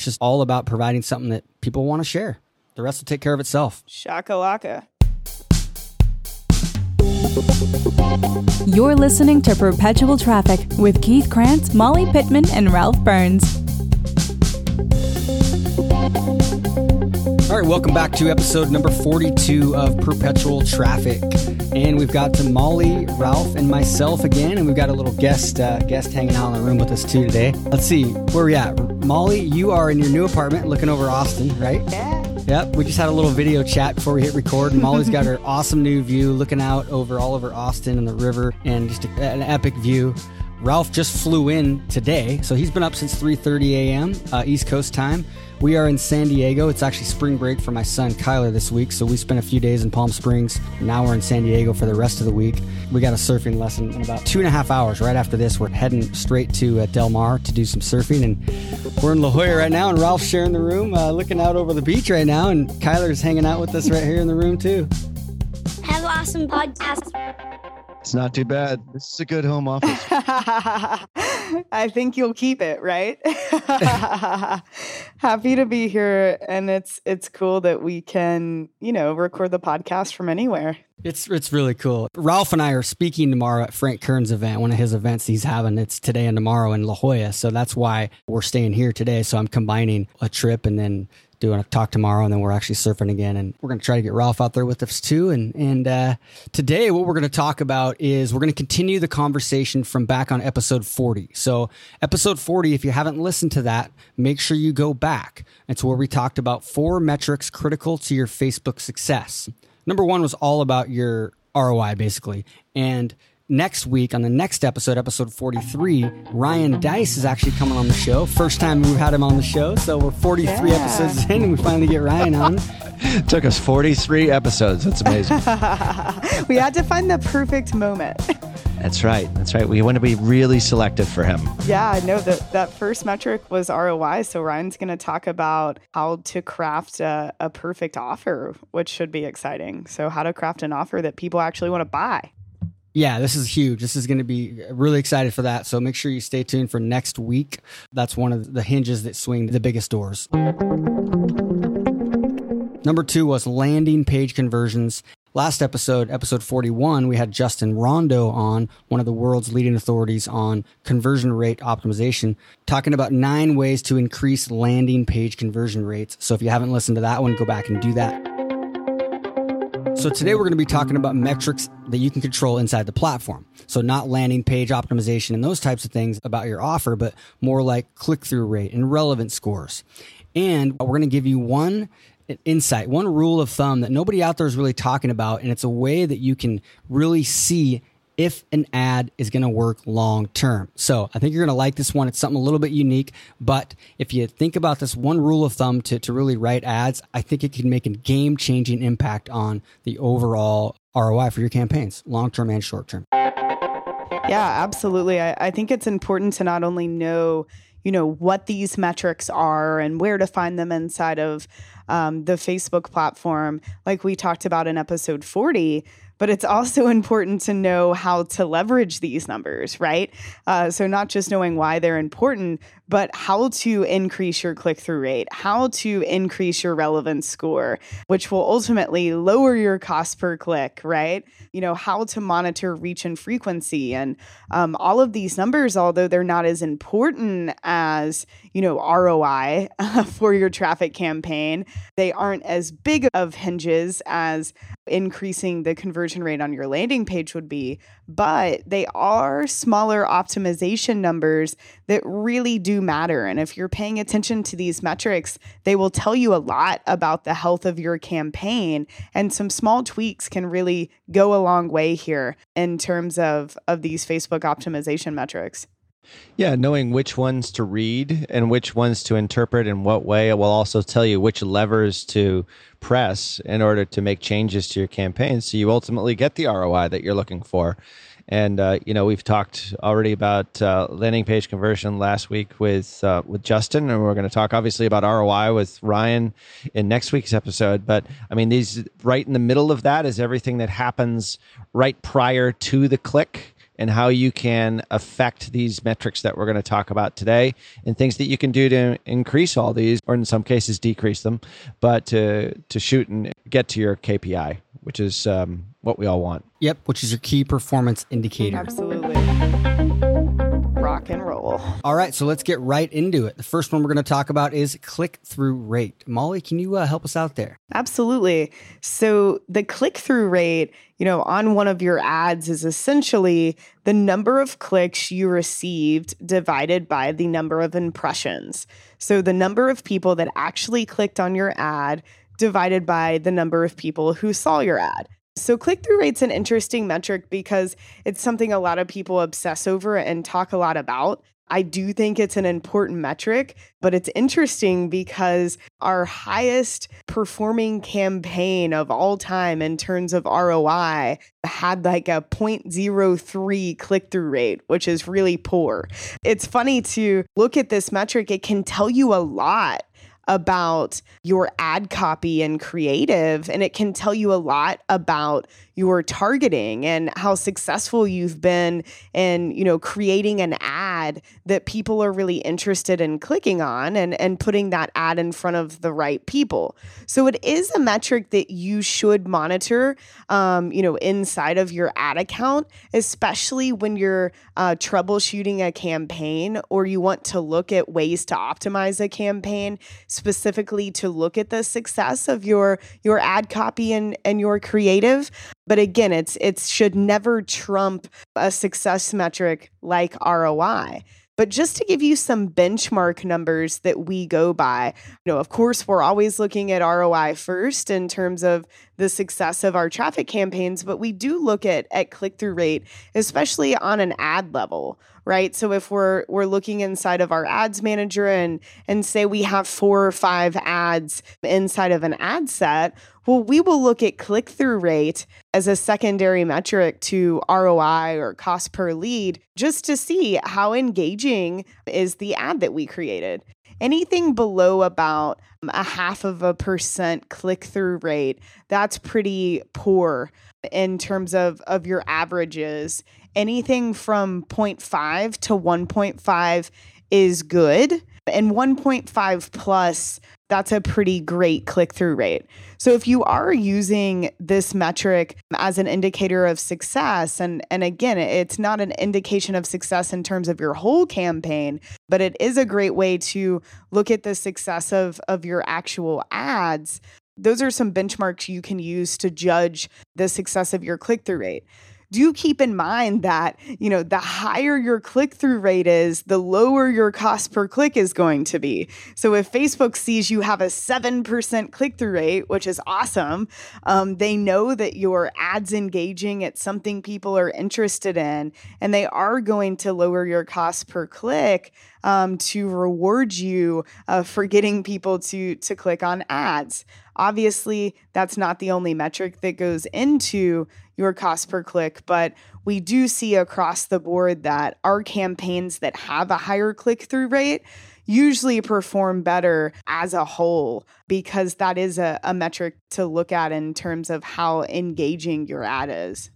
It's just all about providing something that people want to share. The rest will take care of itself. Shakalaka. You're listening to Perpetual Traffic with Keith Krance, Molly Pittman, and Ralph Burns. Right, welcome back to episode number 42 of Perpetual Traffic. And we've got to Molly, Ralph, and myself again, and we've got a little guest uh, guest hanging out in the room with us too today. Let's see, where we at? Molly, you are in your new apartment looking over Austin, right? Yeah. Yep, we just had a little video chat before we hit record, and Molly's got her awesome new view looking out over all over Austin and the river, and just a, an epic view. Ralph just flew in today, so he's been up since 3:30 a.m. Uh, East Coast time. We are in San Diego. It's actually spring break for my son Kyler this week, so we spent a few days in Palm Springs. Now we're in San Diego for the rest of the week. We got a surfing lesson in about two and a half hours. Right after this, we're heading straight to uh, Del Mar to do some surfing, and we're in La Jolla right now. And Ralph's sharing the room, uh, looking out over the beach right now, and Kyler's hanging out with us right here in the room too. Have an awesome podcast. It's not too bad. This is a good home office. I think you'll keep it, right? Happy to be here and it's it's cool that we can, you know, record the podcast from anywhere. It's it's really cool. Ralph and I are speaking tomorrow at Frank Kern's event, one of his events he's having. It's today and tomorrow in La Jolla, so that's why we're staying here today. So I'm combining a trip and then doing a talk tomorrow, and then we're actually surfing again. And we're going to try to get Ralph out there with us too. And and uh, today, what we're going to talk about is we're going to continue the conversation from back on episode 40. So episode 40, if you haven't listened to that, make sure you go back. It's where we talked about four metrics critical to your Facebook success. Number one was all about your ROI, basically, and next week on the next episode, episode 43, Ryan Deiss is actually coming on the show. First time we've had him on the show. So we're 43 Yeah. episodes in and we finally get Ryan on. Took us 43 episodes. That's amazing. We had to find the perfect moment. That's right. That's right. We want to be really selective for him. Yeah, I know that that first metric was ROI. So Ryan's going to talk about how to craft a, a perfect offer, which should be exciting. So how to craft an offer that people actually want to buy. Yeah, this is huge. This is going to be uh, really excited for that. So make sure you stay tuned for next week. That's one of the hinges that swing the biggest doors. Number two was landing page conversions. Last episode, episode 41, we had Justin Rondeau on, one of the world's leading authorities on conversion rate optimization, talking about nine ways to increase landing page conversion rates. So if you haven't listened to that one, go back and do that. So today we're going to be talking about metrics that you can control inside the platform. So not landing page optimization and those types of things about your offer, but more like click through rate and relevant scores. And we're going to give you one insight, one rule of thumb that nobody out there is really talking about. And it's a way that you can really see if an ad is going to work long term. So I think you're going to like this one. It's something a little bit unique, but if you think about this one rule of thumb to, to really write ads, I think it can make a game changing impact on the overall ROI for your campaigns, long term and short term. Yeah, absolutely. I, I think it's important to not only know, you know, what these metrics are and where to find them inside of um, the Facebook platform, like we talked about in episode 40, but it's also important to know how to leverage these numbers, right? Uh, so, not just knowing why they're important, but how to increase your click through rate, how to increase your relevance score, which will ultimately lower your cost per click, right? You know, how to monitor reach and frequency. And um, all of these numbers, although they're not as important as, you know, ROI for your traffic campaign, they aren't as big of hinges as increasing the conversion rate on your landing page would be, but they are smaller optimization numbers that really do matter. And if you're paying attention to these metrics, they will tell you a lot about the health of your campaign. And some small tweaks can really go a long way here in terms of, of these Facebook optimization metrics. Yeah, knowing which ones to read and which ones to interpret in what way will also tell you which levers to press in order to make changes to your campaign so you ultimately get the ROI that you're looking for. And uh, you know, we've talked already about uh, landing page conversion last week with uh, with Justin, and we're going to talk obviously about ROI with Ryan in next week's episode. But I mean, these right in the middle of that is everything that happens right prior to the click and how you can affect these metrics that we're going to talk about today and things that you can do to increase all these or in some cases decrease them but to to shoot and get to your kpi which is um, what we all want Yep, which is your key performance indicator. Absolutely. Rock and roll. All right, so let's get right into it. The first one we're going to talk about is click through rate. Molly, can you uh, help us out there? Absolutely. So the click through rate, you know, on one of your ads is essentially the number of clicks you received divided by the number of impressions. So the number of people that actually clicked on your ad divided by the number of people who saw your ad. So, click through rate's an interesting metric because it's something a lot of people obsess over and talk a lot about. I do think it's an important metric, but it's interesting because our highest performing campaign of all time in terms of ROI had like a 0.03 click through rate, which is really poor. It's funny to look at this metric, it can tell you a lot about your ad copy and creative and it can tell you a lot about your targeting and how successful you've been in you know creating an ad that people are really interested in clicking on and and putting that ad in front of the right people. So it is a metric that you should monitor um, you know inside of your ad account especially when you're uh, troubleshooting a campaign or you want to look at ways to optimize a campaign specifically to look at the success of your your ad copy and and your creative but again it's it should never trump a success metric like ROI but just to give you some benchmark numbers that we go by, you know, of course, we're always looking at ROI first in terms of the success of our traffic campaigns, but we do look at at click-through rate, especially on an ad level, right? So if we're we're looking inside of our ads manager and and say we have four or five ads inside of an ad set, well, we will look at click-through rate as a secondary metric to ROI or cost per lead just to see how engaging is the ad that we created. Anything below about a half of a percent click through rate, that's pretty poor in terms of, of your averages. Anything from 0.5 to 1.5 is good. And 1.5 plus, that's a pretty great click through rate. So if you are using this metric as an indicator of success, and, and again, it's not an indication of success in terms of your whole campaign, but it is a great way to look at the success of, of your actual ads. Those are some benchmarks you can use to judge the success of your click through rate do keep in mind that, you know, the higher your click through rate is, the lower your cost per click is going to be. So if Facebook sees you have a 7% click through rate, which is awesome, um, they know that your ads engaging, it's something people are interested in, and they are going to lower your cost per click um, to reward you uh, for getting people to to click on ads. Obviously, that's not the only metric that goes into your cost per click, but we do see across the board that our campaigns that have a higher click through rate usually perform better as a whole because that is a, a metric to look at in terms of how engaging your ad is.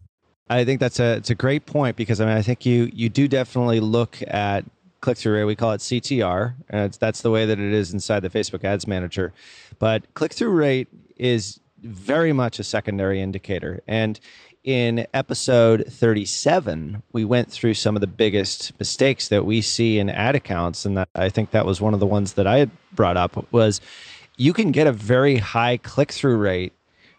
I think that's a it's a great point because I mean I think you you do definitely look at click through rate. We call it CTR, and that's the way that it is inside the Facebook Ads Manager. But click through rate is very much a secondary indicator. And in episode 37, we went through some of the biggest mistakes that we see in ad accounts. And that, I think that was one of the ones that I had brought up was you can get a very high click through rate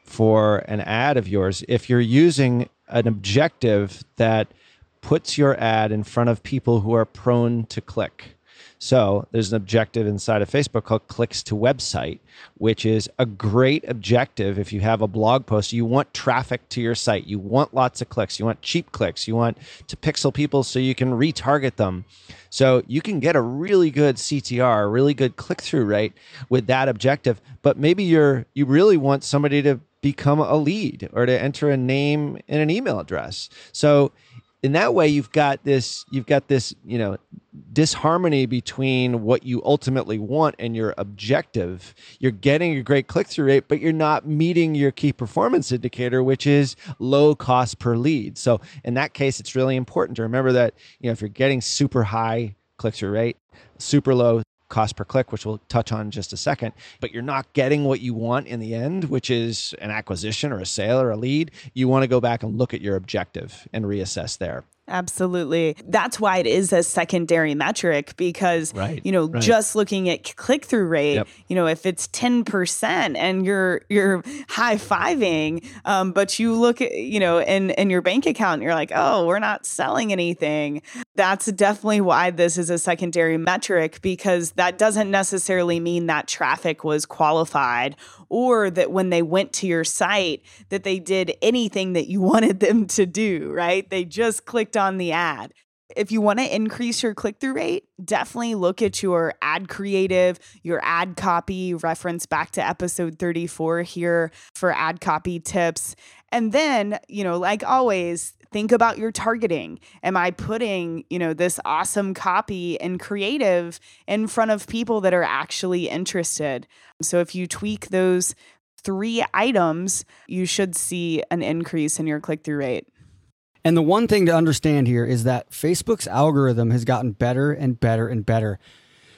for an ad of yours if you're using an objective that – puts your ad in front of people who are prone to click. So there's an objective inside of Facebook called clicks to website, which is a great objective if you have a blog post. You want traffic to your site. You want lots of clicks. You want cheap clicks. You want to pixel people so you can retarget them. So you can get a really good CTR, a really good click through rate with that objective. But maybe you're you really want somebody to become a lead or to enter a name and an email address. So in that way you've got this you've got this you know disharmony between what you ultimately want and your objective. You're getting a great click-through rate but you're not meeting your key performance indicator which is low cost per lead. So in that case it's really important to remember that you know if you're getting super high click-through rate super low cost per click, which we'll touch on in just a second, but you're not getting what you want in the end, which is an acquisition or a sale or a lead, you want to go back and look at your objective and reassess there. Absolutely. That's why it is a secondary metric because, right, you know, right. just looking at click through rate, yep. you know, if it's 10% and you're, you're high fiving, um, but you look at, you know, in, in your bank account, you're like, oh, we're not selling anything. That's definitely why this is a secondary metric because that doesn't necessarily mean that traffic was qualified or that when they went to your site that they did anything that you wanted them to do, right? They just clicked on the ad. If you want to increase your click through rate, definitely look at your ad creative, your ad copy, reference back to episode 34 here for ad copy tips. And then, you know, like always, think about your targeting. Am I putting, you know, this awesome copy and creative in front of people that are actually interested? So if you tweak those three items, you should see an increase in your click through rate. And the one thing to understand here is that Facebook's algorithm has gotten better and better and better.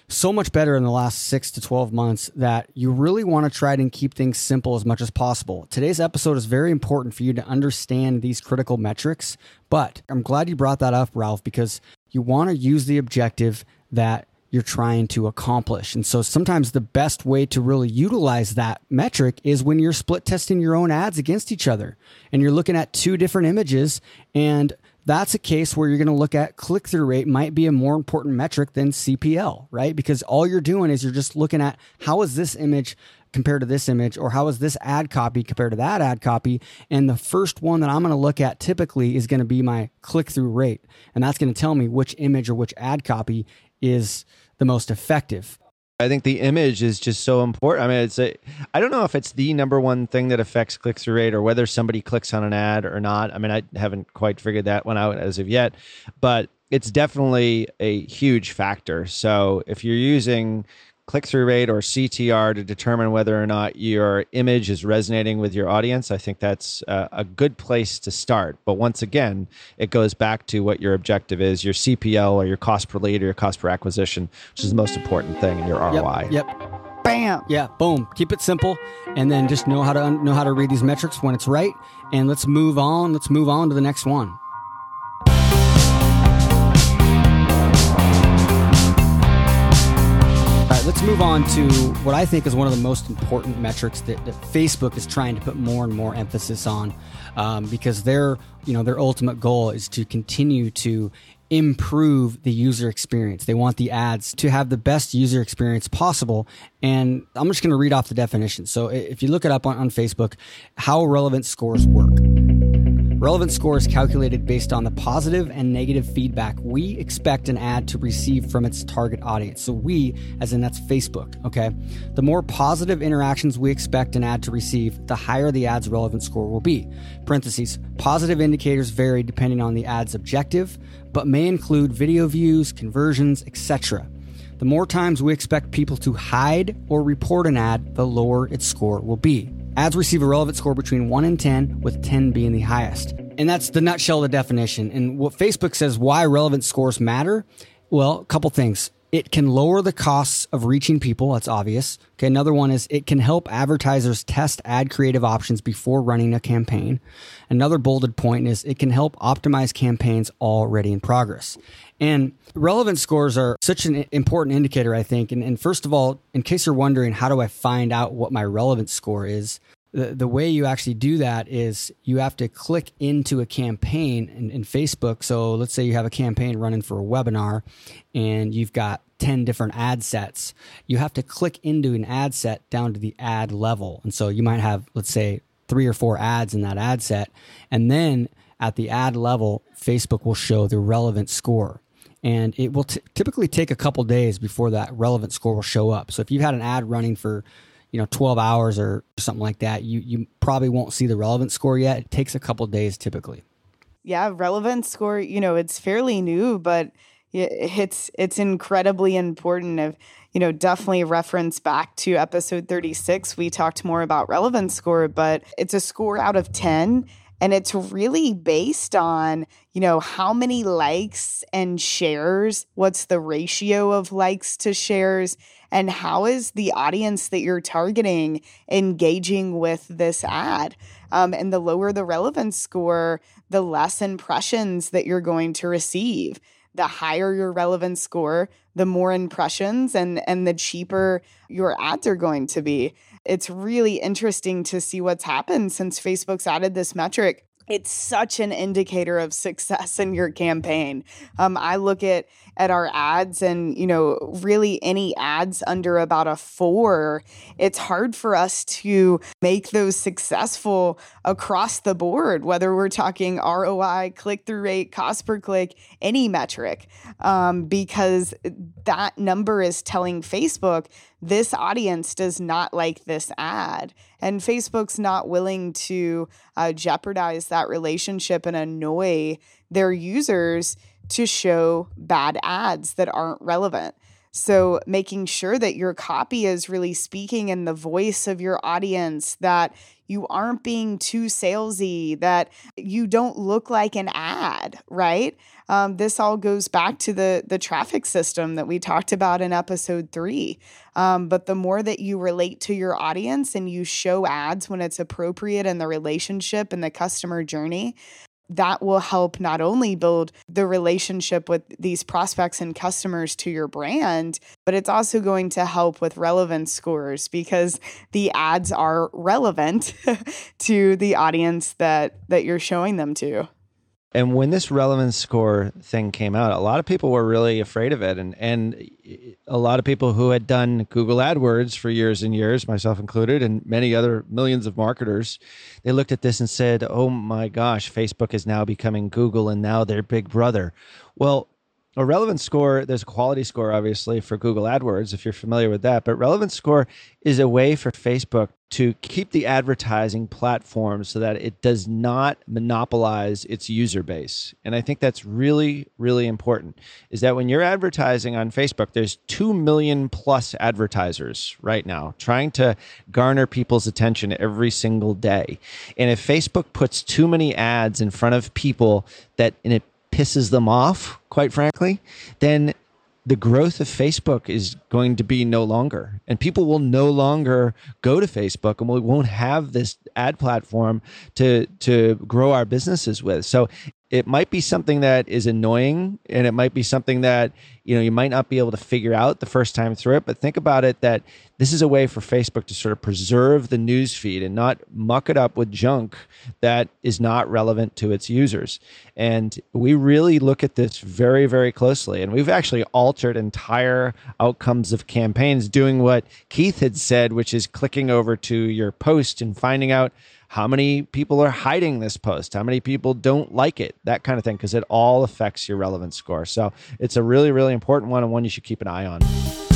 So much better in the last six to 12 months that you really want to try and keep things simple as much as possible. Today's episode is very important for you to understand these critical metrics. But I'm glad you brought that up, Ralph, because you want to use the objective that you're trying to accomplish. And so sometimes the best way to really utilize that metric is when you're split testing your own ads against each other and you're looking at two different images and that's a case where you're going to look at click through rate might be a more important metric than CPL, right? Because all you're doing is you're just looking at how is this image compared to this image or how is this ad copy compared to that ad copy and the first one that i'm going to look at typically is going to be my click through rate and that's going to tell me which image or which ad copy is the most effective. I think the image is just so important. I mean, it's a, I don't know if it's the number one thing that affects click through rate or whether somebody clicks on an ad or not. I mean, I haven't quite figured that one out as of yet, but it's definitely a huge factor. So if you're using click through rate or CTR to determine whether or not your image is resonating with your audience, I think that's a, a, good place to start. But once again, it goes back to what your objective is your CPL or your cost per lead or your cost per acquisition, which is the most important thing in your ROI. Yep. yep. Bam. Yeah, boom. Keep it simple and then just know how to know how to read these metrics when it's right and let's move on. Let's move on to the next one. Let's move on to what I think is one of the most important metrics that, that Facebook is trying to put more and more emphasis on, um, because their you know their ultimate goal is to continue to improve the user experience. They want the ads to have the best user experience possible. And I'm just going to read off the definition. So if you look it up on, on Facebook, how relevant scores work. Relevant score is calculated based on the positive and negative feedback we expect an ad to receive from its target audience. So, we, as in that's Facebook, okay? The more positive interactions we expect an ad to receive, the higher the ad's relevant score will be. Parentheses, positive indicators vary depending on the ad's objective, but may include video views, conversions, etc. The more times we expect people to hide or report an ad, the lower its score will be. Ads receive a relevant score between 1 and 10, with 10 being the highest. And that's the nutshell of the definition. And what Facebook says why relevant scores matter, well, a couple things. It can lower the costs of reaching people. That's obvious. Okay. Another one is it can help advertisers test ad creative options before running a campaign. Another bolded point is it can help optimize campaigns already in progress. And relevant scores are such an important indicator, I think. And, and first of all, in case you're wondering, how do I find out what my relevant score is? The, the way you actually do that is you have to click into a campaign in, in Facebook. So let's say you have a campaign running for a webinar and you've got 10 different ad sets. You have to click into an ad set down to the ad level. And so you might have, let's say, three or four ads in that ad set. And then at the ad level, Facebook will show the relevant score and it will t- typically take a couple days before that relevant score will show up. So if you've had an ad running for you know 12 hours or something like that, you you probably won't see the relevant score yet. It takes a couple days typically. yeah, relevance score, you know, it's fairly new, but it's it's incredibly important of you know definitely reference back to episode 36 we talked more about relevance score but it's a score out of 10 and it's really based on you know how many likes and shares what's the ratio of likes to shares and how is the audience that you're targeting engaging with this ad um, and the lower the relevance score the less impressions that you're going to receive the higher your relevance score, the more impressions and and the cheaper your ads are going to be. It's really interesting to see what's happened since Facebook's added this metric it's such an indicator of success in your campaign. Um, I look at at our ads, and you know, really any ads under about a four, it's hard for us to make those successful across the board. Whether we're talking ROI, click through rate, cost per click, any metric, um, because that number is telling Facebook this audience does not like this ad. And Facebook's not willing to uh, jeopardize that relationship and annoy their users to show bad ads that aren't relevant. So, making sure that your copy is really speaking in the voice of your audience, that you aren't being too salesy, that you don't look like an ad, right? Um, this all goes back to the the traffic system that we talked about in episode three. Um, but the more that you relate to your audience and you show ads when it's appropriate in the relationship and the customer journey, that will help not only build the relationship with these prospects and customers to your brand, but it's also going to help with relevance scores because the ads are relevant to the audience that that you're showing them to. And when this relevance score thing came out, a lot of people were really afraid of it. And, and a lot of people who had done Google AdWords for years and years, myself included, and many other millions of marketers, they looked at this and said, oh my gosh, Facebook is now becoming Google and now they're big brother. Well, a relevance score, there's a quality score, obviously, for Google AdWords, if you're familiar with that. But relevance score is a way for Facebook to keep the advertising platform so that it does not monopolize its user base. And I think that's really, really important. Is that when you're advertising on Facebook, there's 2 million plus advertisers right now trying to garner people's attention every single day. And if Facebook puts too many ads in front of people that, and it pisses them off, quite frankly, then the growth of Facebook is going to be no longer. And people will no longer go to Facebook and we won't have this ad platform to to grow our businesses with. So it might be something that is annoying and it might be something that you know you might not be able to figure out the first time through it but think about it that this is a way for facebook to sort of preserve the news feed and not muck it up with junk that is not relevant to its users and we really look at this very very closely and we've actually altered entire outcomes of campaigns doing what keith had said which is clicking over to your post and finding out how many people are hiding this post, how many people don't like it, that kind of thing, because it all affects your relevance score. So it's a really, really important one and one you should keep an eye on.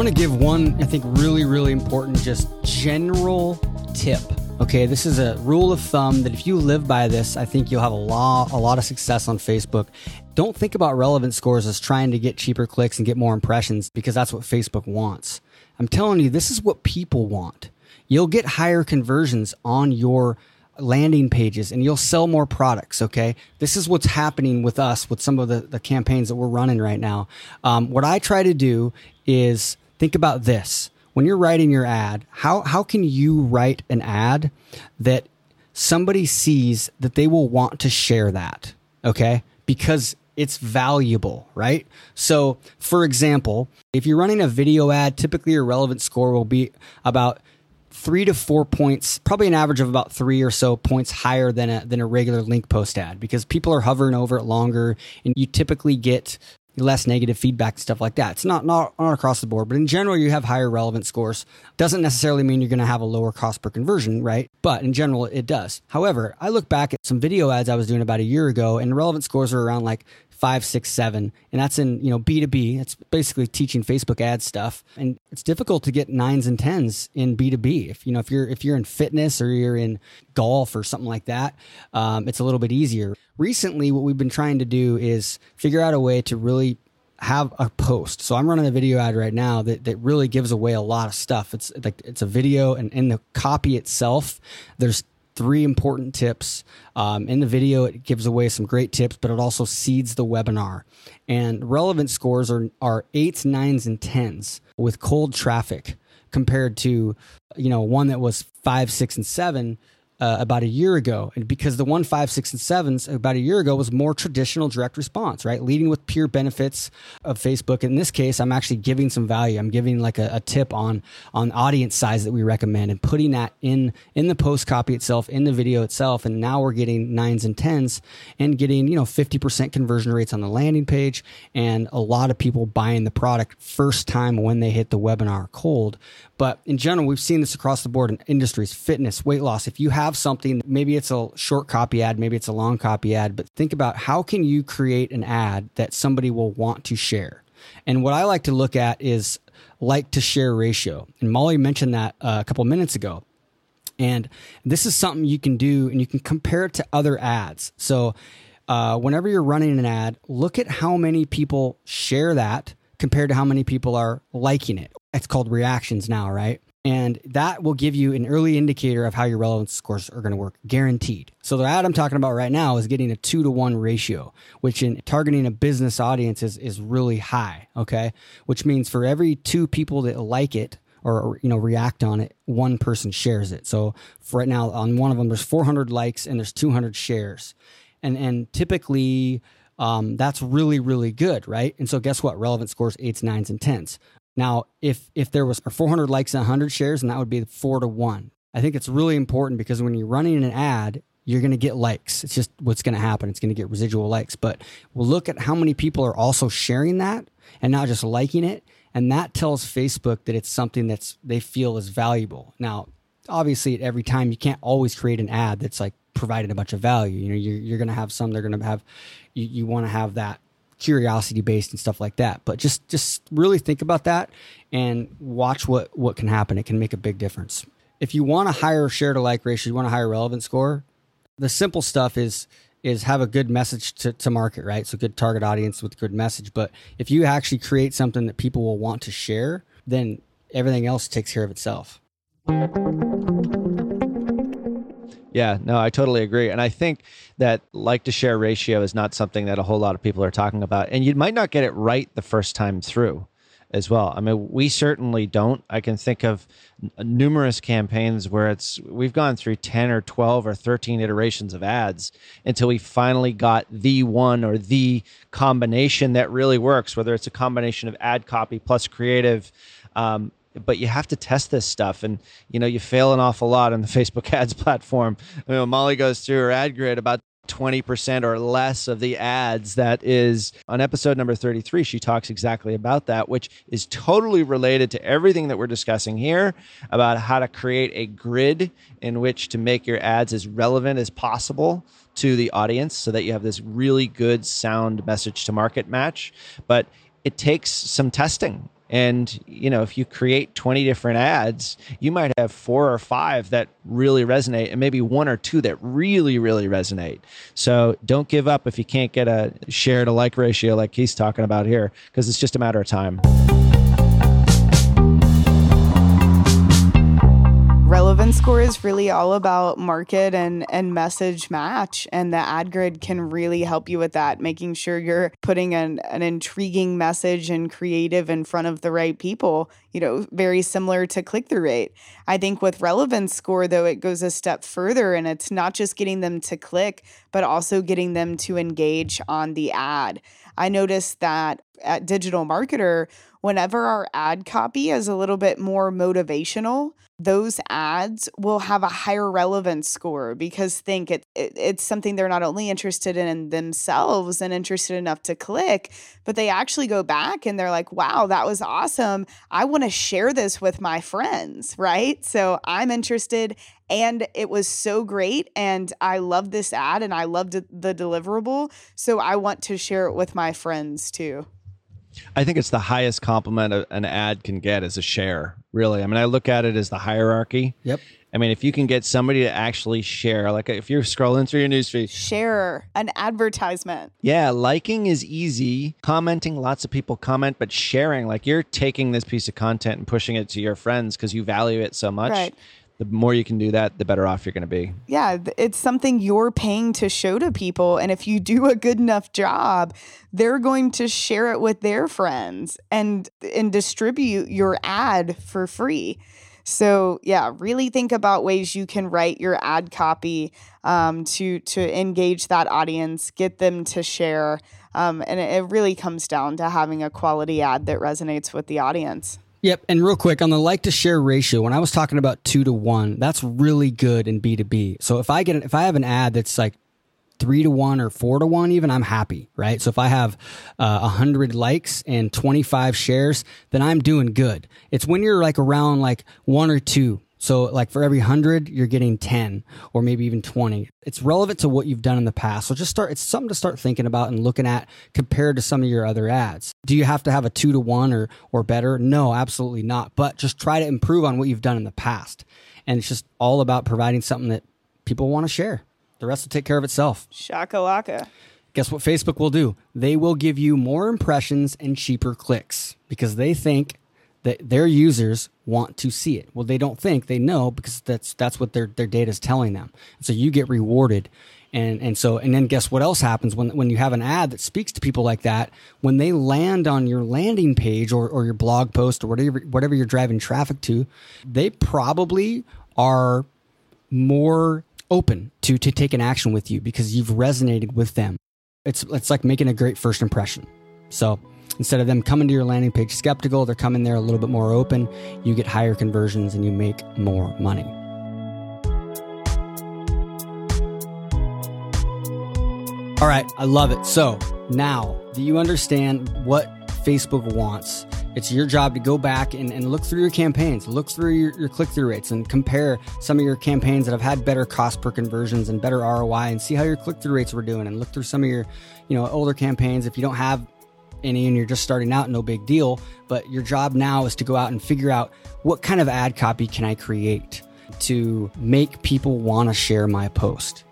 Going to give one, I think, really, really important, just general tip Okay, this is a rule of thumb that if you live by this, I think you'll have a lot, a lot of success on Facebook. Don't think about relevant scores as trying to get cheaper clicks and get more impressions because that's what Facebook wants. I'm telling you, this is what people want. You'll get higher conversions on your landing pages and you'll sell more products. Okay. This is what's happening with us with some of the, the campaigns that we're running right now. Um, what I try to do is think about this when you're writing your ad, how, how can you write an ad that somebody sees that they will want to share that? Okay. Because it's valuable, right? So, for example, if you're running a video ad, typically your relevant score will be about three to four points, probably an average of about three or so points higher than a, than a regular link post ad because people are hovering over it longer and you typically get less negative feedback and stuff like that. It's not, not, not across the board, but in general, you have higher relevant scores. Doesn't necessarily mean you're going to have a lower cost per conversion, right? But in general, it does. However, I look back at some video ads I was doing about a year ago and relevant scores are around like five, six, seven, and that's in you know B two B. It's basically teaching Facebook ad stuff, and it's difficult to get nines and tens in B two B. If you know if you're if you're in fitness or you're in golf or something like that, um, it's a little bit easier. Recently, what we've been trying to do is figure out a way to really have a post. So I'm running a video ad right now that, that really gives away a lot of stuff. It's like it's a video and in the copy itself, there's three important tips. Um, in the video, it gives away some great tips, but it also seeds the webinar. And relevant scores are, are eights, nines, and tens with cold traffic compared to, you know, one that was five, six, and seven uh, about a year ago. And because the one, five, six, and sevens about a year ago was more traditional direct response, right? Leading with pure benefits of Facebook. In this case, I'm actually giving some value. I'm giving like a, a tip on on audience size that we recommend and putting that in in the post copy itself, in the video itself. And now we're getting nines and tens and getting, you know, 50% conversion rates on the landing page and a lot of people buying the product first time when they hit the webinar cold. But in general, we've seen this across the board in industries, fitness, weight loss. If you have something, maybe it's a short copy ad, maybe it's a long copy ad, but think about how can you create an ad that somebody will want to share? And what I like to look at is like to share ratio. And Molly mentioned that uh, a couple minutes ago. And this is something you can do and you can compare it to other ads. So, uh, whenever you're running an ad, look at how many people share that compared to how many people are liking it it's called reactions now, right? And that will give you an early indicator of how your relevance scores are going to work, guaranteed. So the ad I'm talking about right now is getting a two to one ratio, which in targeting a business audience is, is really high. Okay. Which means for every two people that like it, or you know react on it one person shares it so right now on one of them there's 400 likes and there's 200 shares and and typically um, that's really really good right and so guess what relevant scores eights nines and tens now, if if there was 400 likes and 100 shares, and that would be four to one. I think it's really important because when you're running an ad, you're going to get likes. It's just what's going to happen. It's going to get residual likes. But we'll look at how many people are also sharing that and not just liking it, and that tells Facebook that it's something that's they feel is valuable. Now, obviously, at every time you can't always create an ad that's like providing a bunch of value. You know, you're, you're going to have some. They're going to have. You, you want to have that curiosity based and stuff like that. But just just really think about that and watch what what can happen. It can make a big difference. If you want a higher share to like ratio, you want a higher relevant score. The simple stuff is is have a good message to, to market, right? So good target audience with good message. But if you actually create something that people will want to share, then everything else takes care of itself. Yeah, no, I totally agree. And I think that like to share ratio is not something that a whole lot of people are talking about. And you might not get it right the first time through as well. I mean, we certainly don't. I can think of numerous campaigns where it's we've gone through 10 or 12 or 13 iterations of ads until we finally got the one or the combination that really works, whether it's a combination of ad copy plus creative. Um, but you have to test this stuff. And you know you fail an awful lot on the facebook ads platform. Molly goes through her ad grid about 20% or less of the ads that is on episode number 33 she talks exactly about that which is totally related to everything that we're discussing here about how to create a grid in which to make your ads as relevant as possible to the audience so that you have this really good sound message to market match. But it takes some testing and, you know, if you create 20 different ads, you might have four or five that really resonate and maybe one or two that really, really resonate. So don't give up if you can't get a share to like ratio like he's talking about here, because it's just a matter of time. Relevance score is really all about market and and message match and the ad grid can really help you with that making sure you're putting an, an intriguing message and creative in front of the right people you know very similar to click through rate. I think with relevance score though it goes a step further and it's not just getting them to click but also getting them to engage on the ad. I noticed that at digital marketer whenever our ad copy is a little bit more motivational those ads will have a higher relevance score because think it, it, it's something they're not only interested in themselves and interested enough to click but they actually go back and they're like wow that was awesome i want to share this with my friends right so i'm interested and it was so great and I loved this ad and I loved the deliverable. So I want to share it with my friends too. I think it's the highest compliment an ad can get as a share, really. I mean, I look at it as the hierarchy. Yep. I mean, if you can get somebody to actually share, like if you're scrolling through your newsfeed, share an advertisement. Yeah, liking is easy. Commenting, lots of people comment, but sharing, like you're taking this piece of content and pushing it to your friends because you value it so much. Right the more you can do that, the better off you're going to be. Yeah, it's something you're paying to show to people. And if you do a good enough job, they're going to share it with their friends and and distribute your ad for free. So yeah, really think about ways you can write your ad copy um, to to engage that audience, get them to share, um, and it, it really comes down to having a quality ad that resonates with the audience. Yep. And real quick on the like to share ratio, when I was talking about two to one, that's really good in B2B. So if I get, if I have an ad that's like three to one or four to one, even I'm happy, right? So if I have uh, a uh, hundred likes and 25 shares, then I'm doing good. It's when you're like around like one or two so, like for every 100, you're getting 10 or maybe even 20. It's relevant to what you've done in the past. So, just start, it's something to start thinking about and looking at compared to some of your other ads. Do you have to have a two to one or, or better? No, absolutely not. But just try to improve on what you've done in the past. And it's just all about providing something that people want to share. The rest will take care of itself. Shakalaka. Guess what Facebook will do? They will give you more impressions and cheaper clicks because they think that their users want to see it. Well, they don't think they know because that's that's what their their data is telling them. So you get rewarded, and and so and then guess what else happens when when you have an ad that speaks to people like that? When they land on your landing page or or your blog post or whatever whatever you're driving traffic to, they probably are more open to to take an action with you because you've resonated with them. It's it's like making a great first impression. So Instead of them coming to your landing page skeptical, they're coming there a little bit more open. You get higher conversions and you make more money. All right, I love it. So now that you understand what Facebook wants, it's your job to go back and, and look through your campaigns, look through your, your click through rates, and compare some of your campaigns that have had better cost per conversions and better ROI, and see how your click through rates were doing. And look through some of your, you know, older campaigns. If you don't have any and you're just starting out, no big deal. But your job now is to go out and figure out what kind of ad copy can I create to make people want to share my post?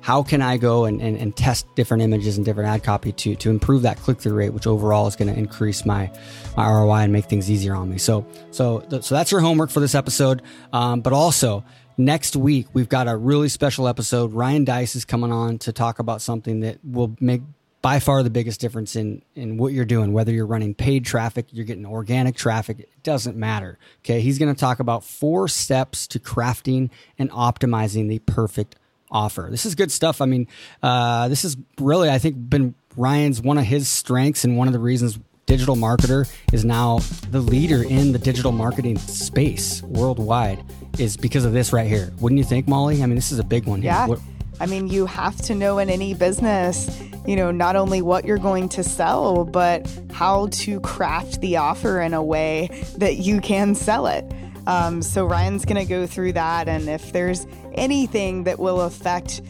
How can I go and, and, and, test different images and different ad copy to, to improve that click through rate, which overall is going to increase my, my ROI and make things easier on me. So, so, so that's your homework for this episode. Um, but also, next week we've got a really special episode. Ryan Deiss is coming on to talk about something that will make by far the biggest difference in in what you're doing whether you're running paid traffic you're getting organic traffic it doesn't matter okay? He's going to talk about four steps to crafting and optimizing the perfect offer. This is good stuff. I mean uh, this is really i think been ryan's one of his strengths and one of the reasons digital marketer is now the leader in the digital marketing space worldwide is because of this right here. Wouldn't you think molly? I mean this is a big one yeah. What, I mean, you have to know in any business, you know, not only what you're going to sell, but how to craft the offer in a way that you can sell it. Um, so Ryan's going to go through that, and if there's anything that will affect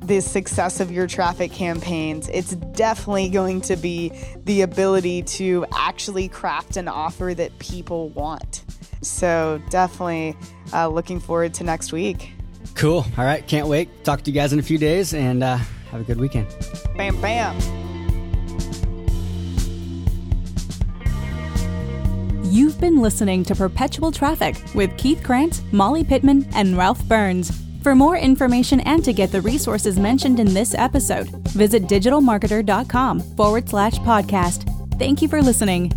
the success of your traffic campaigns, it's definitely going to be the ability to actually craft an offer that people want. So definitely uh, looking forward to next week. Cool. All right. Can't wait. Talk to you guys in a few days and uh, have a good weekend. Bam, bam. You've been listening to Perpetual Traffic with Keith Krance, Molly Pittman, and Ralph Burns. For more information and to get the resources mentioned in this episode, visit digitalmarketer.com forward slash podcast. Thank you for listening.